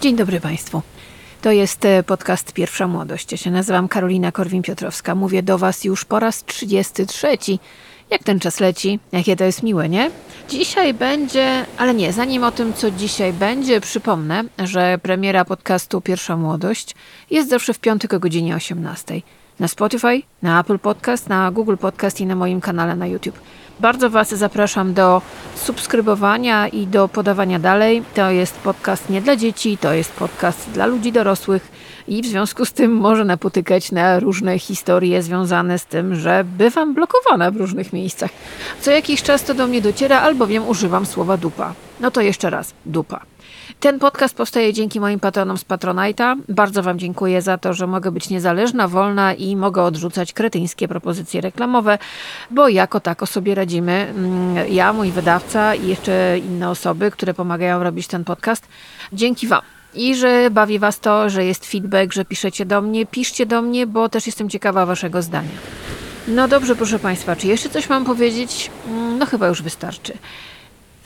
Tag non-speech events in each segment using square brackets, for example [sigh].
Dzień dobry Państwu. To jest e, podcast Pierwsza Młodość. Ja się nazywam Karolina Korwin-Piotrowska. Mówię do Was już po raz 33. Jak ten czas leci? Jakie to jest miłe, nie? Dzisiaj będzie, ale nie, zanim o tym, co dzisiaj będzie, przypomnę, że premiera podcastu Pierwsza Młodość jest zawsze w piątek o godzinie 18. Na Spotify, na Apple Podcast, na Google Podcast i na moim kanale na YouTube. Bardzo Was zapraszam do subskrybowania i do podawania dalej. To jest podcast nie dla dzieci, to jest podcast dla ludzi dorosłych i w związku z tym może napotykać na różne historie związane z tym, że bywam blokowana w różnych miejscach. Co jakiś czas to do mnie dociera, albowiem używam słowa dupa. No to jeszcze raz, dupa. Ten podcast powstaje dzięki moim patronom z Patronite'a. Bardzo Wam dziękuję za to, że mogę być niezależna, wolna i mogę odrzucać kretyńskie propozycje reklamowe, bo jako tako sobie radzimy. Mm, ja, mój wydawca i jeszcze inne osoby, które pomagają robić ten podcast. Dzięki Wam. I że bawi Was to, że jest feedback, że piszecie do mnie. Piszcie do mnie, bo też jestem ciekawa Waszego zdania. No dobrze, proszę Państwa, czy jeszcze coś mam powiedzieć? Mm, no chyba już wystarczy.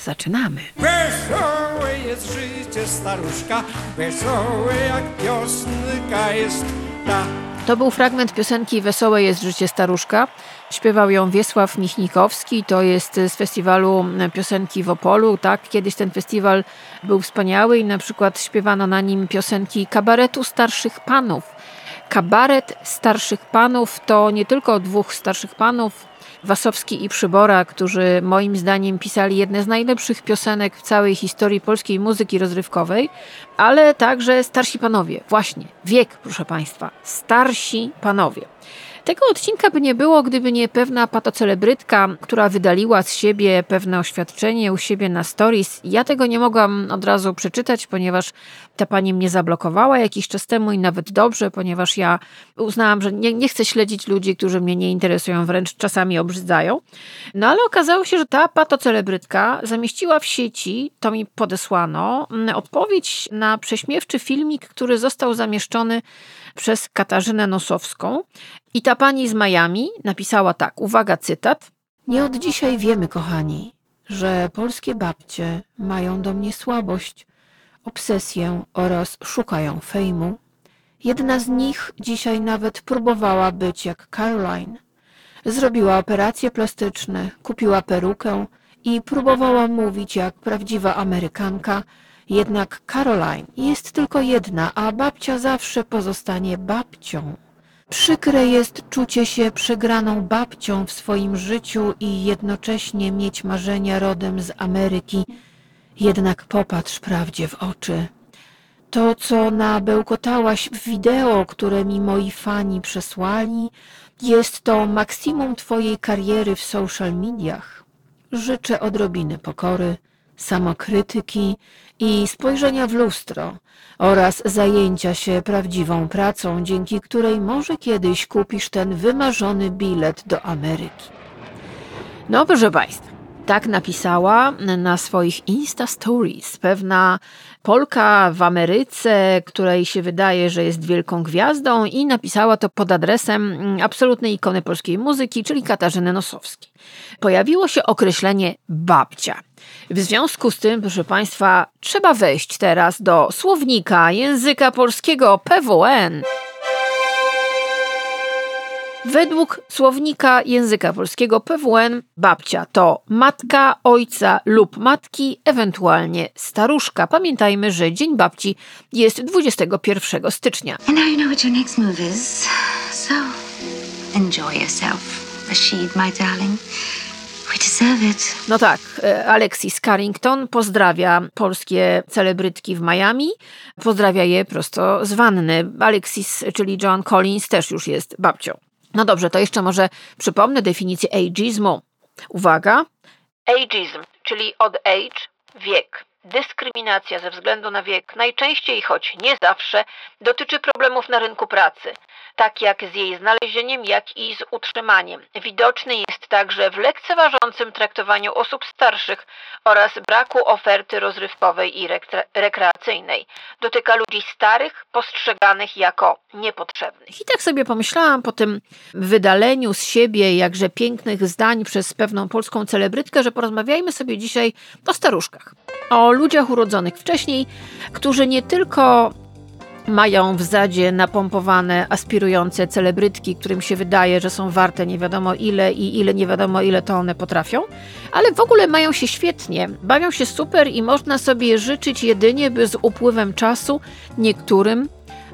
Zaczynamy. Wesołe jest życie staruszka, wesołe jak piosenka jest ta. To był fragment piosenki Wesołe jest życie staruszka. Śpiewał ją Wiesław Michnikowski, to jest z festiwalu piosenki w Opolu. Tak, kiedyś ten festiwal był wspaniały i na przykład śpiewano na nim piosenki kabaretu starszych panów. Kabaret starszych panów to nie tylko dwóch starszych panów, Wasowski i Przybora, którzy moim zdaniem pisali jedne z najlepszych piosenek w całej historii polskiej muzyki rozrywkowej, ale także starsi panowie. Właśnie, wiek, proszę Państwa, starsi panowie. Tego odcinka by nie było, gdyby nie pewna patocelebrytka, która wydaliła z siebie pewne oświadczenie u siebie na stories. Ja tego nie mogłam od razu przeczytać, ponieważ ta pani mnie zablokowała jakiś czas temu i nawet dobrze, ponieważ ja uznałam, że nie, nie chcę śledzić ludzi, którzy mnie nie interesują, wręcz czasami obrzydzają. No ale okazało się, że ta patocelebrytka zamieściła w sieci, to mi podesłano, mm, odpowiedź na prześmiewczy filmik, który został zamieszczony przez Katarzynę Nosowską. I ta pani z Miami napisała tak, uwaga, cytat. Nie od dzisiaj wiemy, kochani, że polskie babcie mają do mnie słabość, obsesję oraz szukają fejmu. Jedna z nich dzisiaj nawet próbowała być jak Caroline. Zrobiła operacje plastyczne, kupiła perukę i próbowała mówić jak prawdziwa Amerykanka, jednak Caroline jest tylko jedna, a babcia zawsze pozostanie babcią. Przykre jest czucie się przegraną babcią w swoim życiu i jednocześnie mieć marzenia rodem z Ameryki. Jednak popatrz prawdzie w oczy. To, co nabełkotałaś w wideo, które mi moi fani przesłali, jest to maksimum twojej kariery w social mediach. Życzę odrobiny pokory, samokrytyki i spojrzenia w lustro oraz zajęcia się prawdziwą pracą, dzięki której może kiedyś kupisz ten wymarzony bilet do Ameryki. No, proszę Państwa, tak napisała na swoich Insta Stories pewna Polka w Ameryce, której się wydaje, że jest wielką gwiazdą, i napisała to pod adresem absolutnej ikony polskiej muzyki, czyli Katarzyny Nosowskiej. Pojawiło się określenie babcia. W związku z tym, proszę Państwa, trzeba wejść teraz do słownika języka polskiego PWN. Według słownika języka polskiego PWN babcia to matka, ojca lub matki, ewentualnie staruszka. Pamiętajmy, że Dzień Babci jest 21 stycznia. And now you know what your next move is. So, enjoy yourself, Rashid, my darling. No tak, e, Alexis Carrington pozdrawia polskie celebrytki w Miami. Pozdrawia je prosto z wanny. Alexis, czyli John Collins, też już jest babcią. No dobrze, to jeszcze może przypomnę definicję ageizmu. Uwaga. Ageism, czyli od age, wiek. Dyskryminacja ze względu na wiek najczęściej, choć nie zawsze, dotyczy problemów na rynku pracy, tak jak z jej znalezieniem, jak i z utrzymaniem. Widoczny jest także w lekceważącym traktowaniu osób starszych oraz braku oferty rozrywkowej i rekre- rekreacyjnej. Dotyka ludzi starych, postrzeganych jako niepotrzebnych. I tak sobie pomyślałam po tym wydaleniu z siebie jakże pięknych zdań przez pewną polską celebrytkę, że porozmawiajmy sobie dzisiaj o staruszkach. O ludziach urodzonych wcześniej, którzy nie tylko mają w zadzie napompowane, aspirujące celebrytki, którym się wydaje, że są warte nie wiadomo ile i ile nie wiadomo ile to one potrafią, ale w ogóle mają się świetnie, bawią się super i można sobie życzyć jedynie, by z upływem czasu niektórym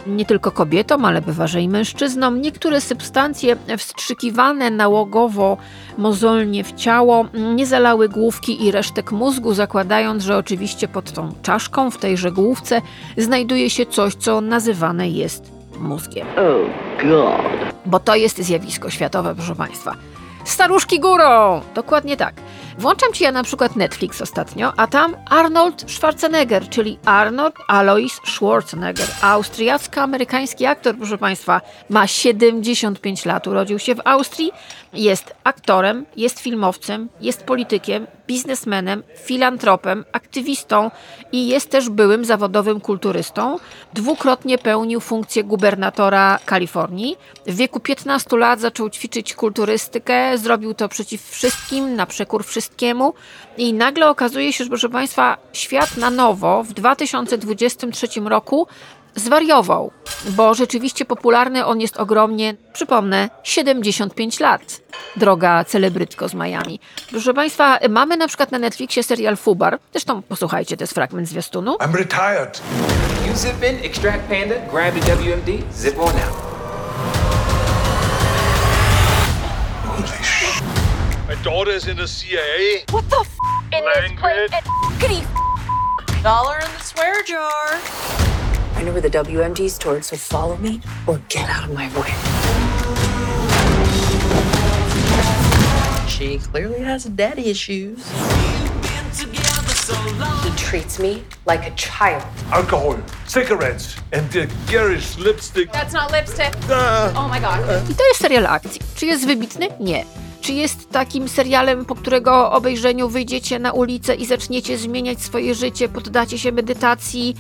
nie tylko kobietom, ale bywa, że i mężczyznom, niektóre substancje wstrzykiwane nałogowo mozolnie w ciało nie zalały główki i resztek mózgu, zakładając, że oczywiście pod tą czaszką w tejże główce znajduje się coś, co nazywane jest mózgiem. Oh God. Bo to jest zjawisko światowe, proszę Państwa. Staruszki górą! Dokładnie tak. Włączam ci ja na przykład Netflix ostatnio, a tam Arnold Schwarzenegger, czyli Arnold Alois Schwarzenegger, austriacko-amerykański aktor, proszę Państwa, ma 75 lat, urodził się w Austrii, jest aktorem, jest filmowcem, jest politykiem, biznesmenem, filantropem, aktywistą i jest też byłym zawodowym kulturystą. Dwukrotnie pełnił funkcję gubernatora Kalifornii. W wieku 15 lat zaczął ćwiczyć kulturystykę, zrobił to przeciw wszystkim, na przekór wszystkiemu i nagle okazuje się, że proszę Państwa, świat na nowo w 2023 roku zwariował, bo rzeczywiście popularny on jest ogromnie, przypomnę, 75 lat. Droga celebrytko z Miami. Proszę Państwa, mamy na przykład na Netflixie serial Fubar. Zresztą posłuchajcie, to jest fragment zwiastunu. I'm retired. You zip in, extract panda, grab the WMD, zip on out. Daughter is in the CIA. What the f*** in Language. this place? Dollar in the swear jar. I know where the WMD's stored, so follow me or get out of my way. She clearly has daddy issues. He treats me like a child. Alcohol, cigarettes and the garish lipstick. That's not lipstick. Uh, oh my god. I to jest serial akcji. Czy jest wybitny? Nie. Czy jest takim serialem, po którego obejrzeniu wyjdziecie na ulicę i zaczniecie zmieniać swoje życie, poddacie się medytacji?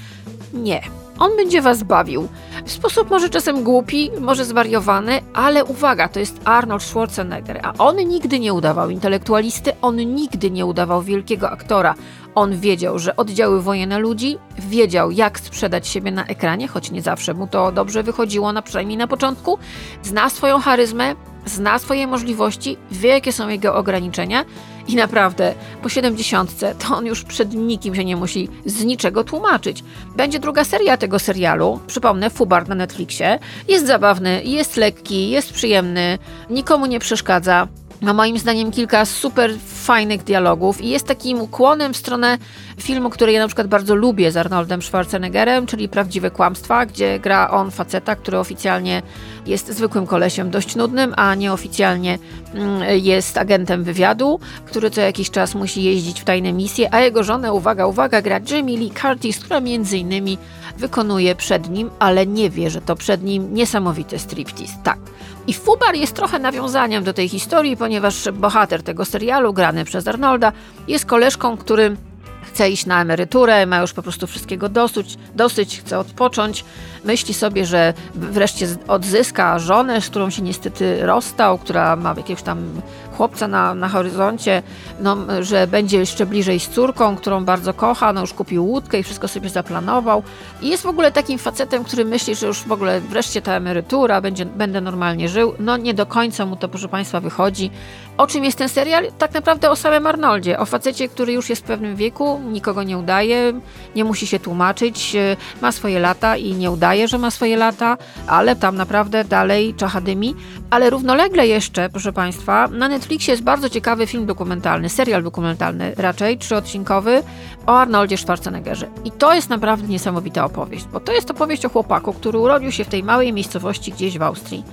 Nie. On będzie was bawił. W sposób może czasem głupi, może zwariowany, ale uwaga, to jest Arnold Schwarzenegger, a on nigdy nie udawał intelektualisty, on nigdy nie udawał wielkiego aktora. On wiedział, że oddziaływuje na ludzi, wiedział, jak sprzedać siebie na ekranie, choć nie zawsze mu to dobrze wychodziło, na przynajmniej na początku. Zna swoją charyzmę, zna swoje możliwości, wie, jakie są jego ograniczenia i naprawdę po 70 to on już przed nikim się nie musi z niczego tłumaczyć. Będzie druga seria tego serialu, przypomnę, Fubar na Netflixie. Jest zabawny, jest lekki, jest przyjemny, nikomu nie przeszkadza ma moim zdaniem kilka super fajnych dialogów i jest takim ukłonem w stronę filmu, który ja na przykład bardzo lubię z Arnoldem Schwarzeneggerem, czyli Prawdziwe Kłamstwa, gdzie gra on faceta, który oficjalnie jest zwykłym kolesiem dość nudnym, a nieoficjalnie mm, jest agentem wywiadu, który co jakiś czas musi jeździć w tajne misje, a jego żonę, uwaga, uwaga, gra Jamie Lee Curtis, która między innymi wykonuje przed nim, ale nie wie, że to przed nim niesamowity striptease. Tak. I Fubar jest trochę nawiązaniem do tej historii, ponieważ bohater tego serialu, grany przez Arnolda, jest koleżką, który chce iść na emeryturę, ma już po prostu wszystkiego dosyć, dosyć chce odpocząć. Myśli sobie, że wreszcie odzyska żonę, z którą się niestety rozstał, która ma jakiegoś tam chłopca na, na horyzoncie, no, że będzie jeszcze bliżej z córką, którą bardzo kocha, no już kupił łódkę i wszystko sobie zaplanował. I jest w ogóle takim facetem, który myśli, że już w ogóle wreszcie ta emerytura, będzie, będę normalnie żył. No nie do końca mu to, proszę Państwa, wychodzi. O czym jest ten serial? Tak naprawdę o samym Arnoldzie, o facecie, który już jest w pewnym wieku, nikogo nie udaje, nie musi się tłumaczyć, ma swoje lata i nie udaje, że ma swoje lata, ale tam naprawdę dalej czacha dymi. Ale równolegle jeszcze, proszę Państwa, na Netflixie jest bardzo ciekawy film dokumentalny, serial dokumentalny raczej, trzyodcinkowy, o Arnoldzie Schwarzeneggerze. I to jest naprawdę niesamowita opowieść, bo to jest opowieść o chłopaku, który urodził się w tej małej miejscowości gdzieś w Austrii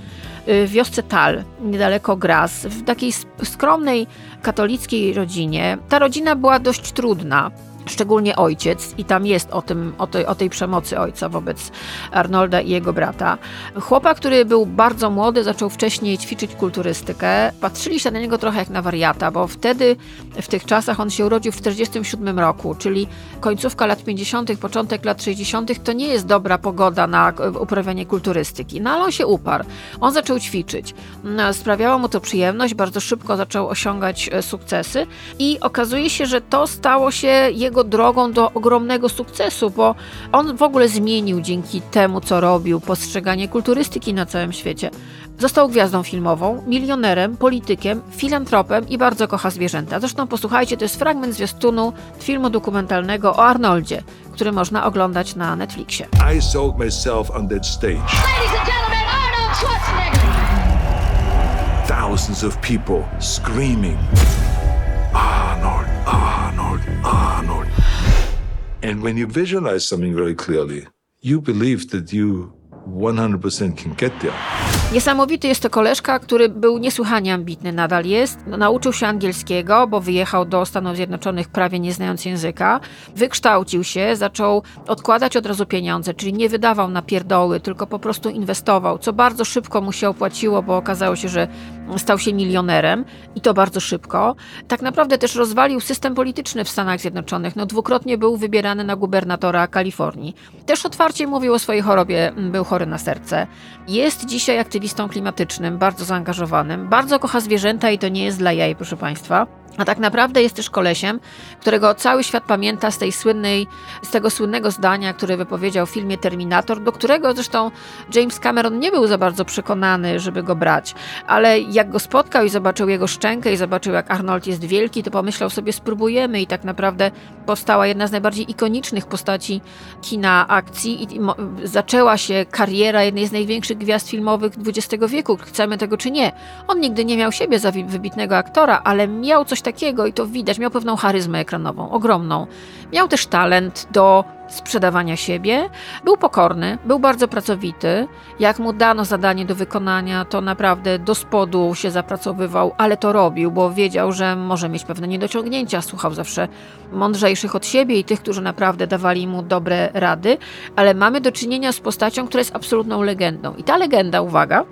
y, w wiosce Tal, niedaleko Graz, w takiej skromnej katolickiej rodzinie. Ta rodzina była dość trudna szczególnie ojciec, i tam jest o, tym, o, tej, o tej przemocy ojca wobec Arnolda i jego brata. Chłopak, który był bardzo młody, zaczął wcześniej ćwiczyć kulturystykę. Patrzyli się na niego trochę jak na wariata, bo wtedy, w tych czasach, on się urodził w 1947 roku, czyli końcówka lat 50., początek lat 60., to nie jest dobra pogoda na uprawianie kulturystyki. No ale on się uparł. On zaczął ćwiczyć. Sprawiało mu to przyjemność, bardzo szybko zaczął osiągać e, sukcesy i okazuje się, że to stało się jego go drogą do ogromnego sukcesu, bo on w ogóle zmienił dzięki temu, co robił, postrzeganie kulturystyki na całym świecie. Został gwiazdą filmową, milionerem, politykiem, filantropem i bardzo kocha zwierzęta. Zresztą posłuchajcie, to jest fragment zwiastunu filmu dokumentalnego o Arnoldzie, który można oglądać na Netflixie. I sold myself on that stage. Ladies and gentlemen, Arnold Schwarzenegger! Thousands of people screaming, And when you visualize something very clearly, you believe that you 100% can get there. Niesamowity jest to koleżka, który był niesłychanie ambitny, nadal jest. Nauczył się angielskiego, bo wyjechał do Stanów Zjednoczonych prawie nie znając języka. Wykształcił się, zaczął odkładać od razu pieniądze, czyli nie wydawał na pierdoły, tylko po prostu inwestował, co bardzo szybko mu się opłaciło, bo okazało się, że stał się milionerem i to bardzo szybko. Tak naprawdę też rozwalił system polityczny w Stanach Zjednoczonych. No, dwukrotnie był wybierany na gubernatora Kalifornii. Też otwarcie mówił o swojej chorobie, był chory na serce. Jest dzisiaj aktywistą klimatycznym, bardzo zaangażowanym, bardzo kocha zwierzęta i to nie jest dla jaj, proszę Państwa. A tak naprawdę jest też kolesiem, którego cały świat pamięta z tej słynnej, z tego słynnego zdania, które wypowiedział w filmie Terminator, do którego zresztą James Cameron nie był za bardzo przekonany, żeby go brać. Ale jak go spotkał i zobaczył jego szczękę i zobaczył, jak Arnold jest wielki, to pomyślał sobie, spróbujemy i tak naprawdę powstała jedna z najbardziej ikonicznych postaci kina akcji i zaczęła się kariera jednej z największych gwiazd filmowych XX wieku. Chcemy tego czy nie. On nigdy nie miał siebie za wybitnego aktora, ale miał coś takiego i to widać. Miał pewną charyzmę ekranową, ogromną. Miał też talent do sprzedawania siebie. Był pokorny, był bardzo pracowity. Jak mu dano zadanie do wykonania, to naprawdę do spodu się zapracowywał, ale to robił, bo wiedział, że może mieć pewne niedociągnięcia. Słuchał zawsze mądrzejszych od siebie i tych, którzy naprawdę dawali mu dobre rady, ale mamy do czynienia z postacią, która jest absolutną legendą. I ta legenda, uwaga,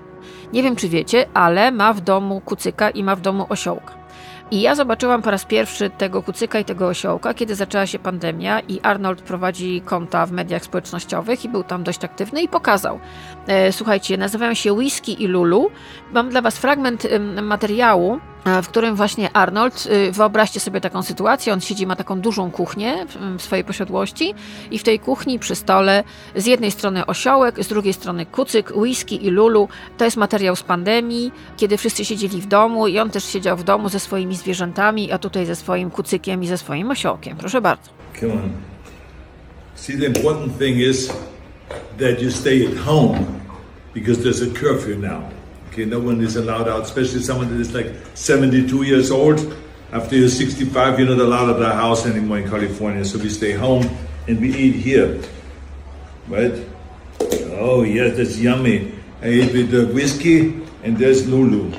nie wiem czy wiecie, ale ma w domu kucyka i ma w domu osiołka. I ja zobaczyłam po raz pierwszy tego kucyka i tego osiołka, kiedy zaczęła się pandemia i Arnold prowadzi konta w mediach społecznościowych i był tam dość aktywny i pokazał. E, słuchajcie, nazywają się Whisky i Lulu. Mam dla Was fragment materiału, w którym właśnie Arnold, y, wyobraźcie sobie taką sytuację, on siedzi, ma taką dużą kuchnię w swojej posiadłości i w tej kuchni przy stole z jednej strony osiołek, z drugiej strony kucyk, whisky i lulu. To jest materiał z pandemii, kiedy wszyscy siedzieli w domu i on też siedział w domu ze swoimi zwierzętami, a tutaj ze swoim kucykiem i ze swoim osiołkiem. Proszę bardzo. Come on. See, the important thing is that you stay at home because there's a curfew now. Okay, no one is allowed out, especially someone that is like 72 years old. After you're 65, you're not allowed at the house anymore in California. So we stay home and we eat here. Right? Oh, yes, that's yummy. I eat with the whiskey, and there's Lulu.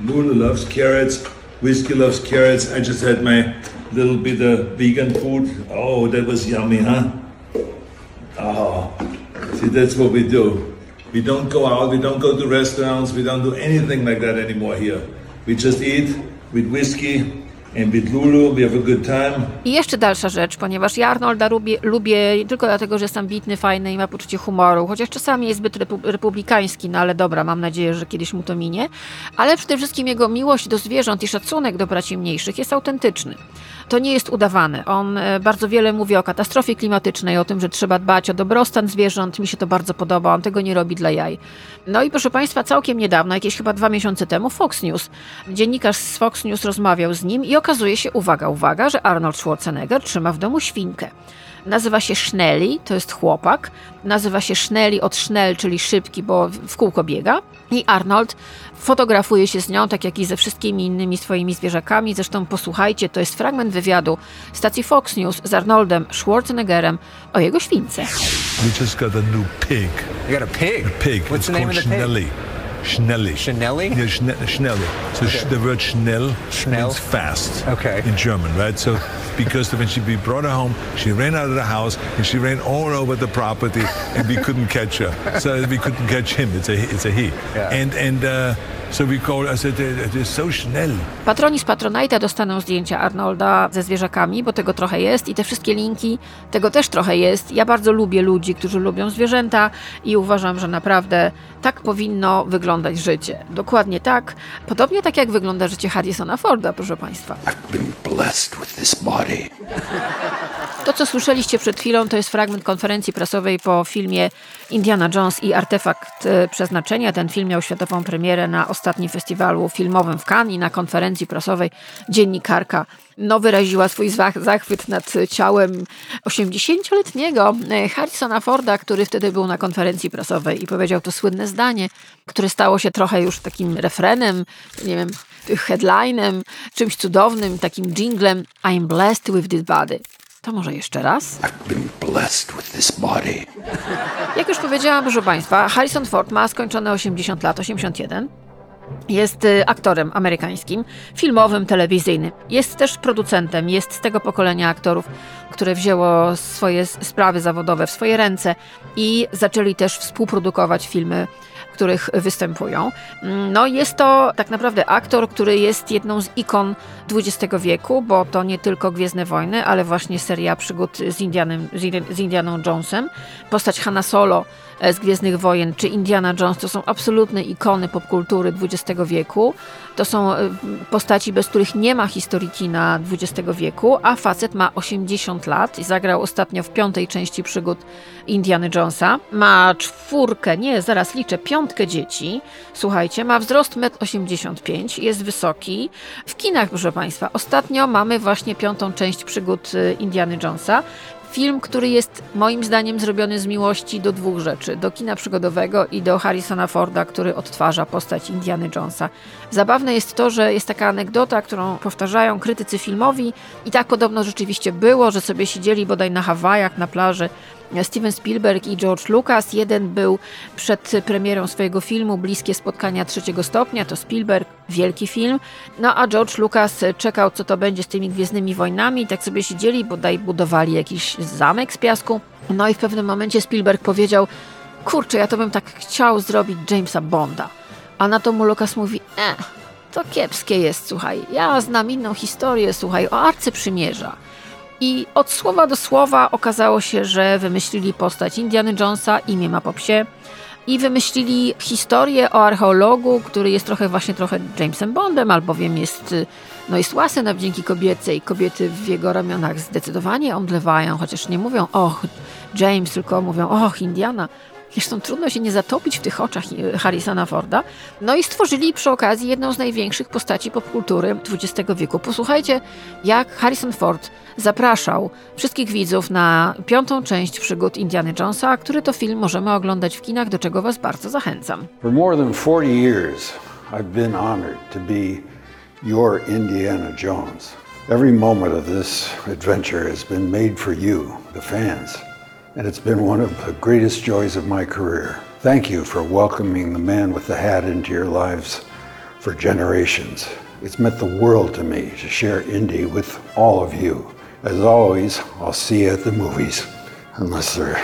Lulu loves carrots. Whiskey loves carrots. I just had my little bit of vegan food. Oh, that was yummy, huh? Oh, see, that's what we do. We don't go out, we don't go to restaurants, we don't do anything like that anymore here. We just eat with whiskey I jeszcze dalsza rzecz, ponieważ ja Arnolda lubię, lubię tylko dlatego, że jest ambitny, fajny i ma poczucie humoru, chociaż czasami jest zbyt republikański, no ale dobra, mam nadzieję, że kiedyś mu to minie, ale przede wszystkim jego miłość do zwierząt i szacunek do braci mniejszych jest autentyczny. To nie jest udawane. On e, bardzo wiele mówi o katastrofie klimatycznej, o tym, że trzeba dbać o dobrostan zwierząt. Mi się to bardzo podoba. On tego nie robi dla jaj. No i proszę Państwa, całkiem niedawno, jakieś chyba dwa miesiące temu, Fox News, dziennikarz z Fox News rozmawiał z nim i okazuje się, uwaga, uwaga, że Arnold Schwarzenegger trzyma w domu świnkę. Nazywa się Schnelli, to jest chłopak. Nazywa się Schnelli od Schnell, czyli szybki, bo w kółko biega. I Arnold fotografuje się z nią, tak jak i ze wszystkimi innymi swoimi zwierzakami. Zresztą posłuchajcie, to jest fragment wywiadu stacji Fox News z Arnoldem Schwarzeneggerem o jego śwince. We just got a new pig. You got a pig? A pig. What's It's the name of the pig? Schnelli. Schnelli? Yeah, Schne. So okay. the word Schnell, Schnell means fast okay. in German, right? So because when she we brought her home, she ran out of the house and she ran all over the property, and we couldn't catch her. So we couldn't catch him. It's a it's a he. Yeah. And and. Uh, So we call, I said, it is so schnell. Patroni z Patronite'a dostaną zdjęcia Arnolda ze zwierzakami, bo tego trochę jest i te wszystkie linki, tego też trochę jest. Ja bardzo lubię ludzi, którzy lubią zwierzęta i uważam, że naprawdę tak powinno wyglądać życie. Dokładnie tak. Podobnie tak jak wygląda życie Harrisona Forda, proszę Państwa. I've been blessed with this body. To, co słyszeliście przed chwilą, to jest fragment konferencji prasowej po filmie Indiana Jones i Artefakt e, Przeznaczenia. Ten film miał światową premierę na ostatnim festiwalu filmowym w Cannes i na konferencji prasowej dziennikarka no, wyraziła swój zachwyt nad ciałem 80-letniego e, Harrisona Forda, który wtedy był na konferencji prasowej i powiedział to słynne zdanie, które stało się trochę już takim refrenem, nie wiem, headlinem, czymś cudownym, takim jinglem I'm blessed with this body. To może jeszcze raz? I've been blessed with this body. Jak już powiedziałam, proszę Państwa, Harrison Ford ma skończone 80 lat, 81. Jest y, aktorem amerykańskim, filmowym, telewizyjnym. Jest też producentem, jest z tego pokolenia aktorów, które wzięło swoje sprawy zawodowe w swoje ręce i zaczęli też współprodukować filmy których występują. No jest to tak naprawdę aktor, który jest jedną z ikon XX wieku, bo to nie tylko Gwiezdne Wojny, ale właśnie seria przygód z, Indianem, z Indianą Jonesem. Postać Hanna Solo e, z Gwiezdnych Wojen czy Indiana Jones to są absolutne ikony popkultury XX wieku. To są e, postaci, bez których nie ma historii na XX wieku, a facet ma 80 lat i zagrał ostatnio w piątej części przygód Indiana Jonesa. Ma czwórkę, nie, zaraz liczę, piątkę dzieci. Słuchajcie, ma wzrost 1,85 m, jest wysoki. W kinach, proszę Państwa, ostatnio mamy właśnie piątą część przygód y, Indiana Jonesa. Film, który jest moim zdaniem zrobiony z miłości do dwóch rzeczy: do kina przygodowego i do Harrisona Forda, który odtwarza postać Indiana Jonesa. Zabawne jest to, że jest taka anegdota, którą powtarzają krytycy filmowi, i tak podobno rzeczywiście było, że sobie siedzieli bodaj na Hawajach, na plaży Steven Spielberg i George Lucas. Jeden był przed premierą swojego filmu Bliskie spotkania trzeciego stopnia, to Spielberg, wielki film. No a George Lucas czekał, co to będzie z tymi Gwiezdnymi Wojnami. Tak sobie siedzieli, bodaj budowali jakiś zamek z piasku. No i w pewnym momencie Spielberg powiedział, kurczę, ja to bym tak chciał zrobić Jamesa Bonda. A na to mu Lucas mówi, e, to kiepskie jest, słuchaj. Ja znam inną historię, słuchaj, o Arce Przymierza. I od słowa do słowa okazało się, że wymyślili postać Indiana Jonesa, imię ma po psie, i wymyślili historię o archeologu, który jest trochę właśnie trochę Jamesem Bondem, albowiem jest, no jest łasy na wdzięki kobiecej. Kobiety w jego ramionach zdecydowanie omdlewają, chociaż nie mówią och James, tylko mówią och Indiana. Zresztą trudno się nie zatopić w tych oczach Harrisona Forda. No i stworzyli przy okazji jedną z największych postaci popkultury XX wieku. Posłuchajcie, jak Harrison Ford zapraszał wszystkich widzów na piątą część przygód Indiana Jonesa, który to film możemy oglądać w kinach, do czego Was bardzo zachęcam. For more than 40 years I've been honored to be your Indiana Jones. Every moment of this adventure has been made for you, the fans. And it's been one of the greatest joys of my career. Thank you for welcoming the man with the hat into your lives for generations. It's meant the world to me to share Indy with all of you. As always, I'll see you at the movies, unless they're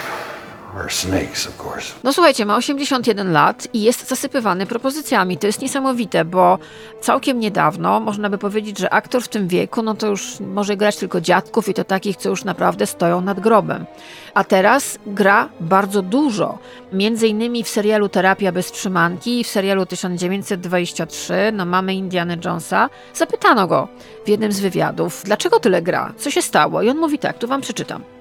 No słuchajcie, ma 81 lat i jest zasypywany propozycjami. To jest niesamowite, bo całkiem niedawno można by powiedzieć, że aktor w tym wieku, no to już może grać tylko dziadków i to takich, co już naprawdę stoją nad grobem. A teraz gra bardzo dużo. Między innymi w serialu Terapia bez trzymanki i w serialu 1923, no mamy Indiana Jonesa. Zapytano go w jednym z wywiadów, dlaczego tyle gra, co się stało? I on mówi tak, tu wam przeczytam.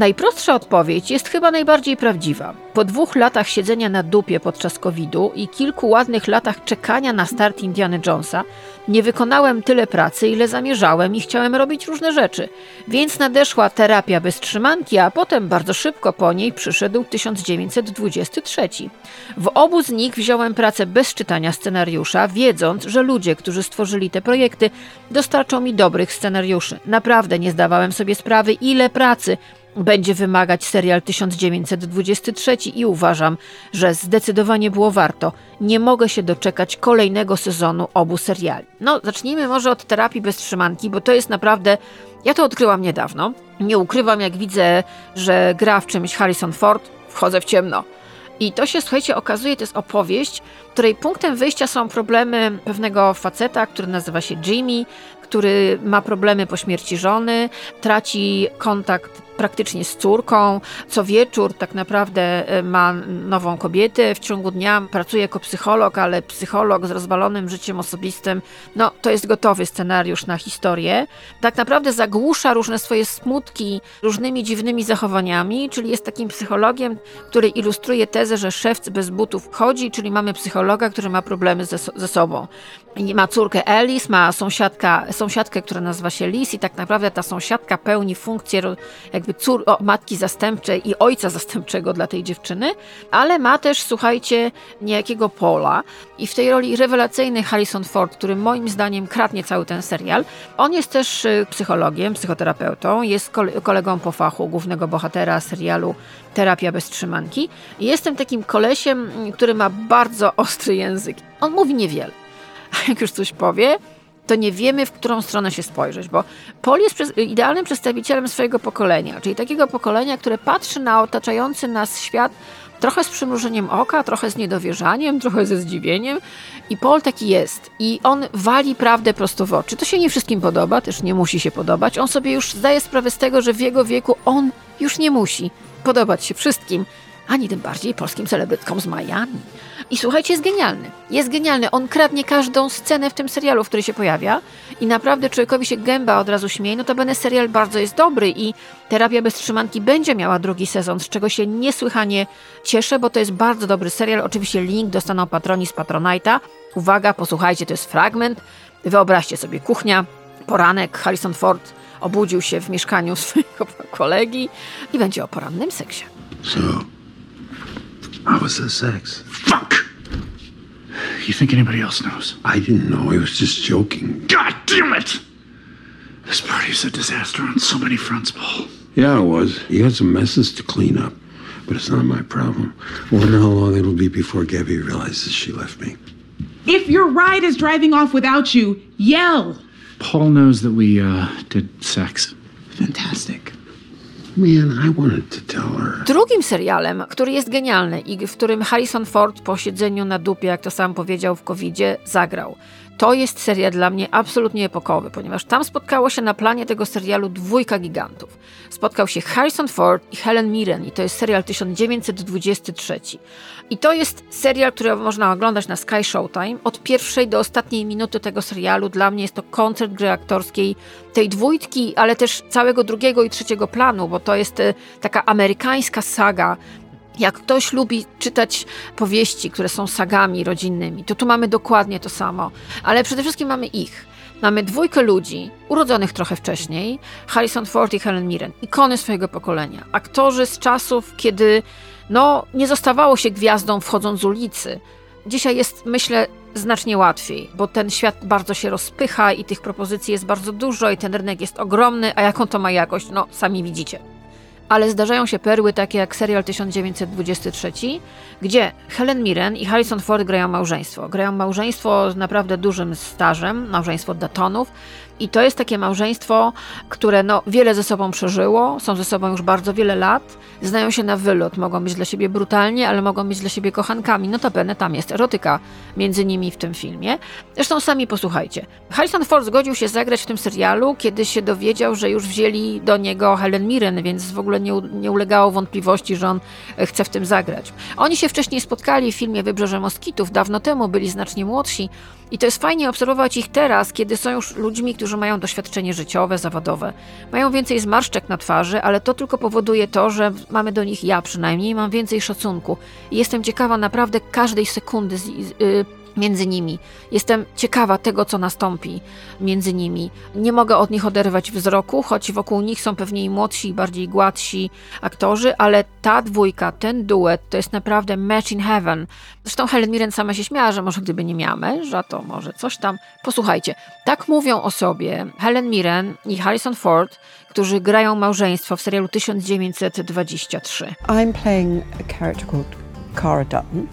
Najprostsza odpowiedź jest chyba najbardziej prawdziwa. Po dwóch latach siedzenia na dupie podczas COVID-u i kilku ładnych latach czekania na start Indiana Jonesa, nie wykonałem tyle pracy, ile zamierzałem i chciałem robić różne rzeczy. Więc nadeszła terapia bez trzymanki, a potem bardzo szybko po niej przyszedł 1923. W obu z nich wziąłem pracę bez czytania scenariusza, wiedząc, że ludzie, którzy stworzyli te projekty, dostarczą mi dobrych scenariuszy. Naprawdę nie zdawałem sobie sprawy, ile pracy będzie wymagać serial 1923 i uważam, że zdecydowanie było warto. Nie mogę się doczekać kolejnego sezonu obu seriali. No, zacznijmy może od terapii bez trzymanki, bo to jest naprawdę. Ja to odkryłam niedawno. Nie ukrywam, jak widzę, że gra w czymś Harrison Ford, wchodzę w ciemno. I to się, słuchajcie, okazuje, to jest opowieść której punktem wyjścia są problemy pewnego faceta, który nazywa się Jimmy, który ma problemy po śmierci żony, traci kontakt praktycznie z córką. Co wieczór tak naprawdę e, ma nową kobietę. W ciągu dnia pracuje jako psycholog, ale psycholog z rozwalonym życiem osobistym, no to jest gotowy scenariusz na historię. Tak naprawdę zagłusza różne swoje smutki różnymi dziwnymi zachowaniami, czyli jest takim psychologiem, który ilustruje tezę, że szewc bez butów chodzi, czyli mamy psychologa, który ma problemy ze, ze sobą. I ma córkę Alice, ma sąsiadka, sąsiadkę, która nazywa się Liz i tak naprawdę ta sąsiadka pełni funkcję jakby cór, o, matki zastępczej i ojca zastępczego dla tej dziewczyny, ale ma też, słuchajcie, niejakiego Pola i w tej roli rewelacyjny Harrison Ford, który moim zdaniem kradnie cały ten serial. On jest też y, psychologiem, psychoterapeutą, jest kolegą po fachu głównego bohatera serialu Terapia bez trzymanki. Jestem takim kolesiem, który ma bardzo ostry język. On mówi niewiele a [laughs] jak już coś powie, to nie wiemy, w którą stronę się spojrzeć, bo Paul jest idealnym przedstawicielem swojego pokolenia, czyli takiego pokolenia, które patrzy na otaczający nas świat trochę z przymrużeniem oka, trochę z niedowierzaniem, trochę ze zdziwieniem. I Paul taki jest. I on wali prawdę prosto w oczy. To się nie wszystkim podoba, też nie musi się podobać. On sobie już zdaje sprawę z tego, że w jego wieku on już nie musi podobać się wszystkim, ani tym bardziej polskim celebrytkom z Miami. I słuchajcie, jest genialny. Jest genialny. On kradnie każdą scenę w tym serialu, w której się pojawia i naprawdę człowiekowi się gęba od razu śmieje. No to będę serial bardzo jest dobry i Terapia bez trzymanki będzie miała drugi sezon, z czego się niesłychanie cieszę, bo to jest bardzo dobry serial. Oczywiście link dostaną patroni z Patronite'a. Uwaga, posłuchajcie, to jest fragment. Wyobraźcie sobie, kuchnia, poranek, Harrison Ford obudził się w mieszkaniu [laughs] swojego kolegi i będzie o porannym seksie. So, how was the sex? Fuck! You think anybody else knows? I didn't know. I was just joking. God damn it! This party's a disaster on so many fronts, Paul. Yeah, it was. You had some messes to clean up, but it's not my problem. I wonder how long it'll be before Gabby realizes she left me. If your ride is driving off without you, yell. Paul knows that we uh, did sex. Fantastic. Drugim serialem, który jest genialny i w którym Harrison Ford po siedzeniu na dupie, jak to sam powiedział w covid zagrał. To jest serial dla mnie absolutnie epokowy, ponieważ tam spotkało się na planie tego serialu dwójka gigantów. Spotkał się Harrison Ford i Helen Mirren i to jest serial 1923. I to jest serial, który można oglądać na Sky Showtime. Od pierwszej do ostatniej minuty tego serialu dla mnie jest to koncert gry aktorskiej tej dwójki, ale też całego drugiego i trzeciego planu, bo to jest e, taka amerykańska saga jak ktoś lubi czytać powieści, które są sagami rodzinnymi, to tu mamy dokładnie to samo, ale przede wszystkim mamy ich. Mamy dwójkę ludzi, urodzonych trochę wcześniej, Harrison Ford i Helen Mirren, ikony swojego pokolenia, aktorzy z czasów, kiedy no, nie zostawało się gwiazdą wchodząc z ulicy. Dzisiaj jest, myślę, znacznie łatwiej, bo ten świat bardzo się rozpycha i tych propozycji jest bardzo dużo i ten rynek jest ogromny, a jaką to ma jakość, no sami widzicie ale zdarzają się perły takie jak serial 1923, gdzie Helen Mirren i Harrison Ford grają małżeństwo. Grają małżeństwo z naprawdę dużym stażem, małżeństwo Datonów, i to jest takie małżeństwo, które no, wiele ze sobą przeżyło, są ze sobą już bardzo wiele lat, znają się na wylot, mogą być dla siebie brutalnie, ale mogą być dla siebie kochankami. Notabene tam jest erotyka między nimi w tym filmie. Zresztą sami posłuchajcie. Harrison Ford zgodził się zagrać w tym serialu, kiedy się dowiedział, że już wzięli do niego Helen Mirren, więc w ogóle nie, nie ulegało wątpliwości, że on e, chce w tym zagrać. Oni się wcześniej spotkali w filmie Wybrzeże Moskitów, dawno temu byli znacznie młodsi, i to jest fajnie obserwować ich teraz, kiedy są już ludźmi, którzy mają doświadczenie życiowe, zawodowe. Mają więcej zmarszczek na twarzy, ale to tylko powoduje to, że mamy do nich, ja przynajmniej, mam więcej szacunku. I jestem ciekawa naprawdę każdej sekundy z, y, między nimi. Jestem ciekawa tego, co nastąpi między nimi. Nie mogę od nich oderwać wzroku, choć wokół nich są pewnie młodsi, i bardziej gładsi aktorzy, ale ta dwójka, ten duet, to jest naprawdę match in heaven. Zresztą Helen Mirren sama się śmiała, że może gdyby nie miała męża, to może coś tam. Posłuchajcie, tak mówią o sobie Helen Mirren i Harrison Ford, którzy grają małżeństwo w serialu 1923. I'm playing a character called Cara Dutton.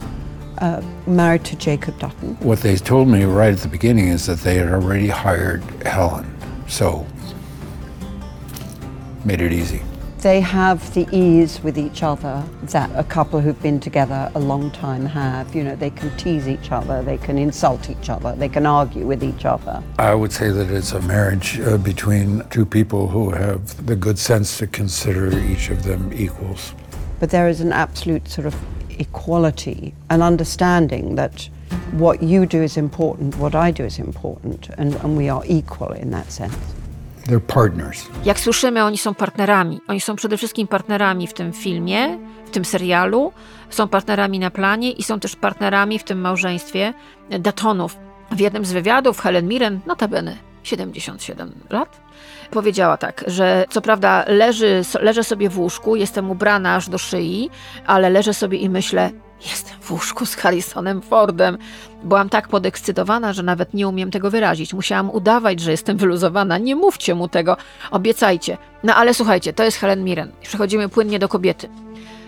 Uh, married to Jacob Dutton. What they told me right at the beginning is that they had already hired Helen, so made it easy. They have the ease with each other that a couple who've been together a long time have. You know, they can tease each other, they can insult each other, they can argue with each other. I would say that it's a marriage uh, between two people who have the good sense to consider each of them equals. But there is an absolute sort of equality, an understanding that what you do is important, what I do is important, and, and we are equal in that sense. They're partners. Jak słyszymy, oni są partnerami. Oni są przede wszystkim partnerami w tym filmie, w tym serialu, są partnerami na planie i są też partnerami w tym małżeństwie Datonów. W jednym z wywiadów Helen Mirren, notabene 77 lat, powiedziała tak, że co prawda leży, leżę sobie w łóżku, jestem ubrana aż do szyi, ale leżę sobie i myślę, Jestem w łóżku z Harrisonem Fordem. Byłam tak podekscytowana, że nawet nie umiem tego wyrazić. Musiałam udawać, że jestem wyluzowana. Nie mówcie mu tego, obiecajcie. No ale słuchajcie, to jest Helen Mirren. Przechodzimy płynnie do kobiety.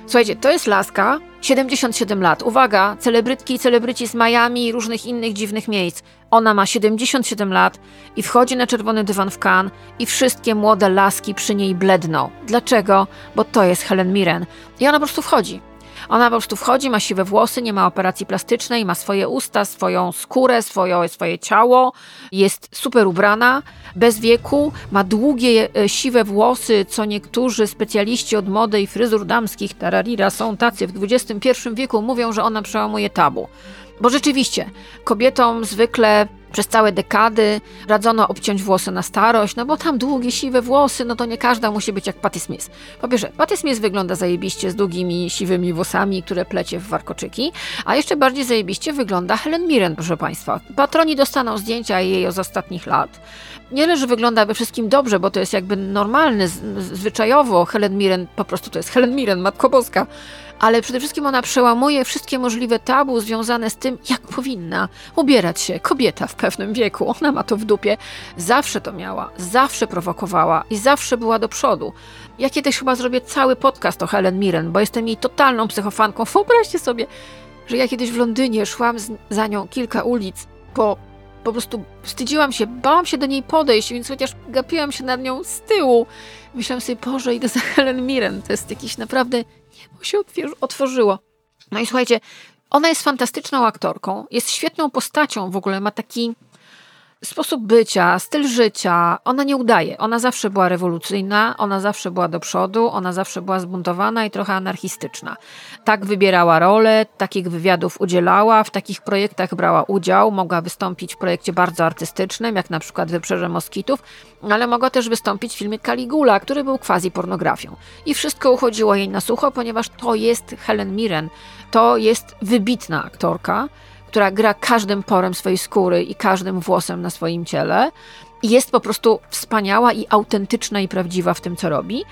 Słuchajcie, to jest laska, 77 lat. Uwaga, celebrytki i celebryci z Miami i różnych innych dziwnych miejsc. Ona ma 77 lat i wchodzi na czerwony dywan w Cannes i wszystkie młode laski przy niej bledną. Dlaczego? Bo to jest Helen Mirren. I ona po prostu wchodzi. Ona po prostu wchodzi, ma siwe włosy, nie ma operacji plastycznej, ma swoje usta, swoją skórę, swoje, swoje ciało, jest super ubrana, bez wieku, ma długie, e, siwe włosy, co niektórzy specjaliści od mody i fryzur damskich, tararira, są tacy w XXI wieku, mówią, że ona przełamuje tabu. Bo rzeczywiście, kobietom zwykle przez całe dekady radzono obciąć włosy na starość, no bo tam długie, siwe włosy, no to nie każda musi być jak Patty Smith. Po pierwsze, Patty Smith wygląda zajebiście z długimi, siwymi włosami, które plecie w warkoczyki, a jeszcze bardziej zajebiście wygląda Helen Mirren, proszę Państwa. Patroni dostaną zdjęcia jej z ostatnich lat. Nie leży wygląda we wszystkim dobrze, bo to jest jakby normalny, zwyczajowo Helen Mirren, po prostu to jest Helen Mirren, Matko Boska ale przede wszystkim ona przełamuje wszystkie możliwe tabu związane z tym, jak powinna ubierać się kobieta w pewnym wieku. Ona ma to w dupie. Zawsze to miała, zawsze prowokowała i zawsze była do przodu. Ja kiedyś chyba zrobię cały podcast o Helen Mirren, bo jestem jej totalną psychofanką. Wyobraźcie sobie, że ja kiedyś w Londynie szłam z, za nią kilka ulic po po prostu wstydziłam się, bałam się do niej podejść, więc chociaż gapiłam się nad nią z tyłu, myślałam sobie, Boże, idę za Helen Mirren. To jest jakiś naprawdę niebo się otworzyło. No i słuchajcie, ona jest fantastyczną aktorką, jest świetną postacią w ogóle, ma taki sposób bycia, styl życia, ona nie udaje. Ona zawsze była rewolucyjna, ona zawsze była do przodu, ona zawsze była zbuntowana i trochę anarchistyczna. Tak wybierała role, takich wywiadów udzielała, w takich projektach brała udział, mogła wystąpić w projekcie bardzo artystycznym, jak na przykład Wybrzeże Moskitów, ale mogła też wystąpić w filmie Caligula, który był quasi pornografią. I wszystko uchodziło jej na sucho, ponieważ to jest Helen Mirren, to jest wybitna aktorka, która gra każdym porem swojej skóry i każdym włosem na swoim ciele. I jest po prostu wspaniała i autentyczna i prawdziwa w tym, co robi.